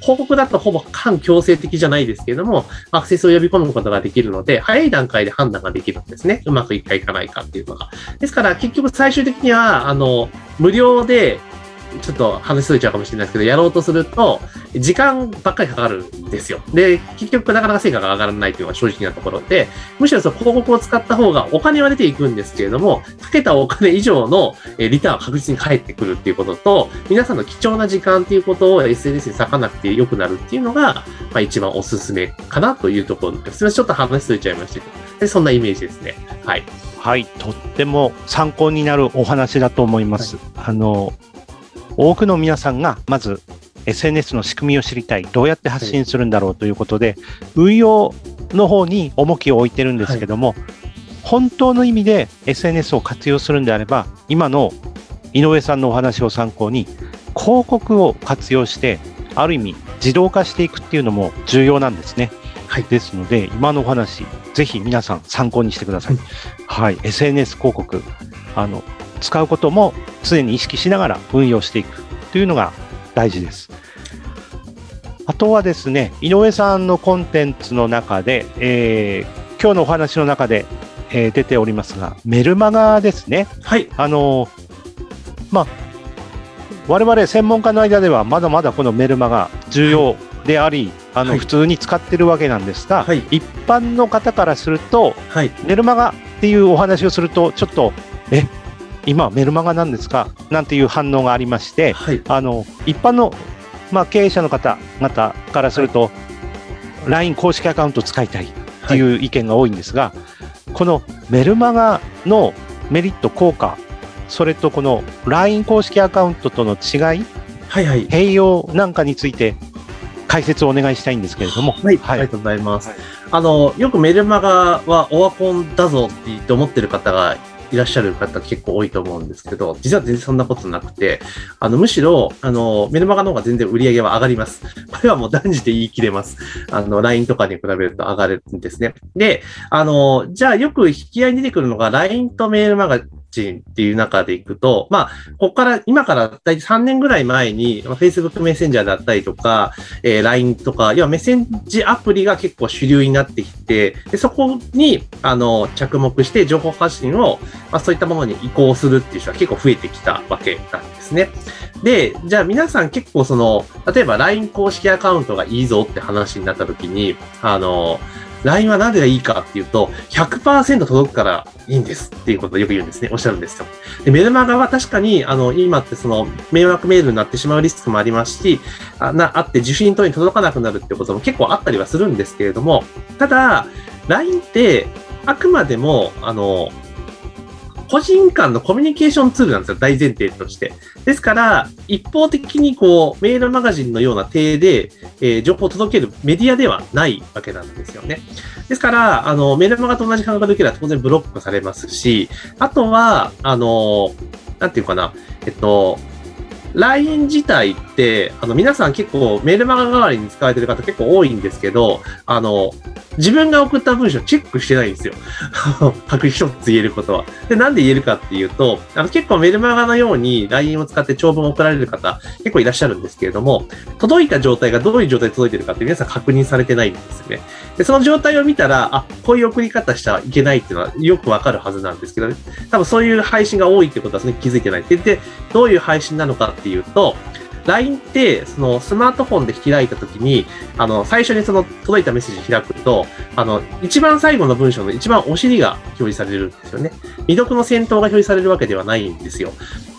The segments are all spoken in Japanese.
広告だとほぼ反強制的じゃないですけれども、アクセスを呼び込むことができるので、早い段階で判断ができるんですね。うまくいくかいかないかっていうのが。ですから、結局最終的には、あの、無料でちょっと話しといちゃうかもしれないですけど、やろうとすると、時間ばっかりかかるんですよ。で、結局なかなか成果が上がらないというのが正直なところで、むしろその広告を使った方がお金は出ていくんですけれども、かけたお金以上のリターンは確実に返ってくるっていうことと、皆さんの貴重な時間っていうことを SNS に割かなくて良くなるっていうのが、まあ一番おすすめかなというところです。すみません、ちょっと話しといちゃいましたけど、でそんなイメージですね。はい。はい、とっても参考になるお話だと思います。はい、あの、多くの皆さんがまず SNS の仕組みを知りたい、どうやって発信するんだろうということで、運用の方に重きを置いてるんですけども、はい、本当の意味で SNS を活用するんであれば、今の井上さんのお話を参考に、広告を活用して、ある意味自動化していくっていうのも重要なんですね。はい、ですので、今のお話、ぜひ皆さん参考にしてください。はい、SNS 広告、あの、使うことも常に意識しながら運用していくというのが大事です。あとはですね、井上さんのコンテンツの中で、えー、今日のお話の中で、えー、出ておりますが、メルマガですね。はい。あのまあ、我々専門家の間ではまだまだこのメルマガ重要であり、あの、はい、普通に使ってるわけなんですが、はい、一般の方からすると、はい、メルマガっていうお話をすると、ちょっと、え、今メルマガなんですか？なんていう反応がありまして、はい、あの一般の、まあ、経営者の方々からすると、はい、LINE 公式アカウント使いたいっていう意見が多いんですが、はい、このメルマガのメリット、効果、それとこの LINE 公式アカウントとの違い、はいはい、併用なんかについて解説をお願いしたいんですけれども。はい、はい、ありがとうございます。あの、よくメルマガはオワコンだぞって言って思ってる方がいらっしゃる方結構多いと思うんですけど、実は全然そんなことなくて、あの、むしろ、あの、メルマガの方が全然売り上げは上がります。これはもう断じて言い切れます。あの、LINE とかに比べると上がるんですね。で、あの、じゃあよく引き合いに出てくるのが LINE とメールマガチンっていう中でいくと、まあ、ここから、今から大体3年ぐらい前に、まあ、Facebook メッセンジャーだったりとか、えー、LINE とか、要はメッセンジアプリが結構主流になってきて、でそこに、あの、着目して情報発信を、まあ、そういったものに移行するっていう人は結構増えてきたわけなんですね。で、じゃあ皆さん結構その、例えば LINE 公式アカウントがいいぞって話になった時に、あの、LINE は何でがいいかっていうと、100%届くからいいんですっていうことをよく言うんですね。おっしゃるんですよ。で、メルマガは確かに、あの、今ってその、迷惑メールになってしまうリスクもありますし、あなあって受信等に届かなくなるってことも結構あったりはするんですけれども、ただ、LINE って、あくまでも、あの、個人間のコミュニケーションツールなんですよ、大前提として。ですから、一方的にこう、メールマガジンのような体で、えー、情報を届けるメディアではないわけなんですよね。ですから、あの、メールマガと同じ感覚で受ければ当然ブロックされますし、あとは、あの、なんていうかな、えっと、LINE 自体って、あの、皆さん結構メールマガ代わりに使われてる方結構多いんですけど、あの、自分が送った文章チェックしてないんですよ。確一つ言えることは。で、なんで言えるかっていうと、あの結構メルマガのように LINE を使って長文を送られる方結構いらっしゃるんですけれども、届いた状態がどういう状態で届いてるかって皆さん確認されてないんですよね。で、その状態を見たら、あ、こういう送り方しちゃいけないっていうのはよくわかるはずなんですけど、ね、多分そういう配信が多いってことはそれ気づいてない。で、でどういう配信なのかっっていうと、LINE って、そのスマートフォンで開いたときに、あの、最初にその届いたメッセージ開くと、あの、一番最後の文章の一番お尻が表示されるんですよね。未読の先頭が表示されるわけではないんですよ。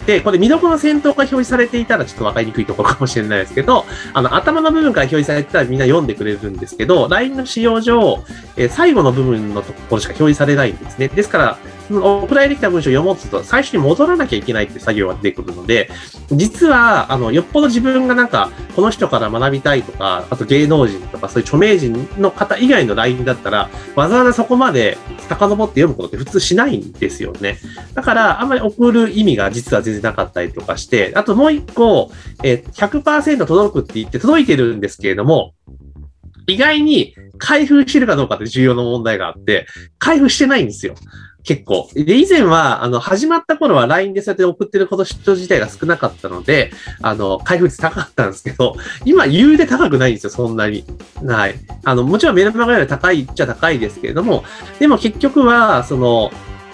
で、これ未読の先頭が表示されていたらちょっとわかりにくいところかもしれないですけど、あの、頭の部分から表示されてたらみんな読んでくれるんですけど、LINE の使用上、え、最後の部分のところしか表示されないんですね。ですから、送られてきた文章を読もうとすると、最初に戻らなきゃいけないって作業が出てくるので、実は、あの、よっぽど自分がなんか、この人から学びたいとか、あと芸能人とか、そういう著名人の方以外の LINE だったら、わざわざそこまで遡って読むことって普通しないんですよね。だから、あんまり送る意味が実は全然なかったりとかして、あともう一個、え、100%届くって言って届いてるんですけれども、意外に開封してるかどうかって重要な問題があって、開封してないんですよ。結構。で、以前は、あの、始まった頃は LINE でそうやって送ってること人自体が少なかったので、あの、開封率高かったんですけど、今、言うで高くないんですよ、そんなに。はい。あの、もちろんメルマガより高いっちゃ高いですけれども、でも結局は、その、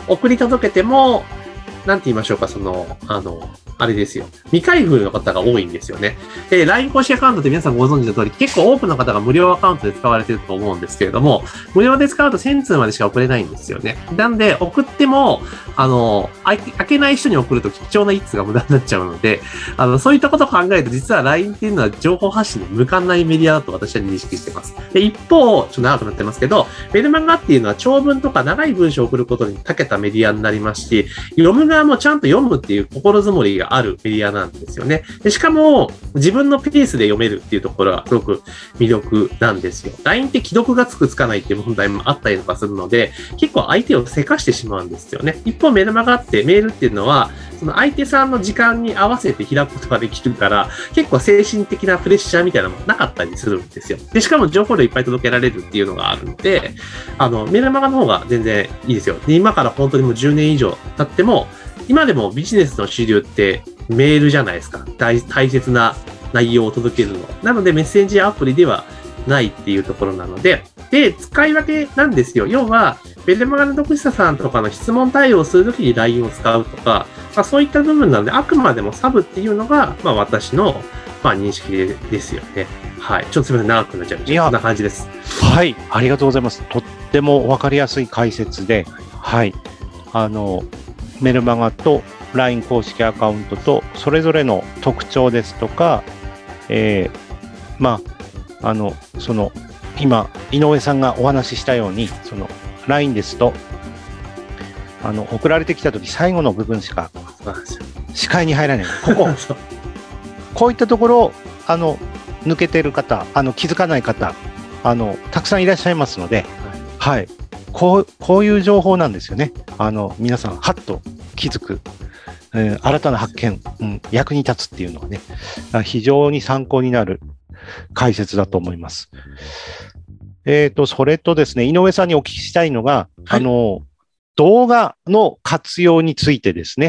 送り届けても、なんて言いましょうか、その、あの、あれですよ。未開封の方が多いんですよね。で、LINE 公式アカウントって皆さんご存知の通り、結構多くの方が無料アカウントで使われてると思うんですけれども、無料で使うと1000通までしか送れないんですよね。なんで、送っても、あの、開けない人に送ると貴重な1通が無駄になっちゃうので、あの、そういったことを考えると、実は LINE っていうのは情報発信に向かないメディアだと私は認識してます。で、一方、ちょっと長くなってますけど、メルマガっていうのは長文とか長い文章を送ることに長けたメディアになりますし、読む側もちゃんと読むっていう心づもりがあるメディアなんですよね。でしかも、自分のペースで読めるっていうところがすごく魅力なんですよ。LINE って既読がつくつかないっていう問題もあったりとかするので、結構相手をせかしてしまうんですよね。一方メルマガってメールっていうのは、その相手さんの時間に合わせて開くことができるから、結構精神的なプレッシャーみたいなのもなかったりするんですよ。で、しかも情報量いっぱい届けられるっていうのがあるので、あの、メルマガの方が全然いいですよ。で、今から本当にもう10年以上経っても、今でもビジネスの主流ってメールじゃないですか。大大切な内容を届けるの。なのでメッセンジアプリではないっていうところなので、で、使い分けなんですよ。要は、ベルマガの読者さんとかの質問対応するときに LINE を使うとか、まあ、そういった部分なので、あくまでもサブっていうのが、まあ私の、まあ認識ですよね。はい。ちょっとすみません、長くなっちゃいました。こんな感じです。はい。ありがとうございます。とってもわかりやすい解説で、はい。あの、メルマガと LINE 公式アカウントと、それぞれの特徴ですとか、えー、まあ、あの、その、今、井上さんがお話ししたように、その、LINE ですと、あの、送られてきたとき最後の部分しか視界に入らない。ここ。こういったところ、あの、抜けてる方、あの、気づかない方、あの、たくさんいらっしゃいますので、はい。こう、こういう情報なんですよね。あの、皆さん、はっと気づく。えー、新たな発見、うん、役に立つっていうのはね、非常に参考になる解説だと思います。えっ、ー、と、それとですね、井上さんにお聞きしたいのが、はい、あの、動画の活用についてですね、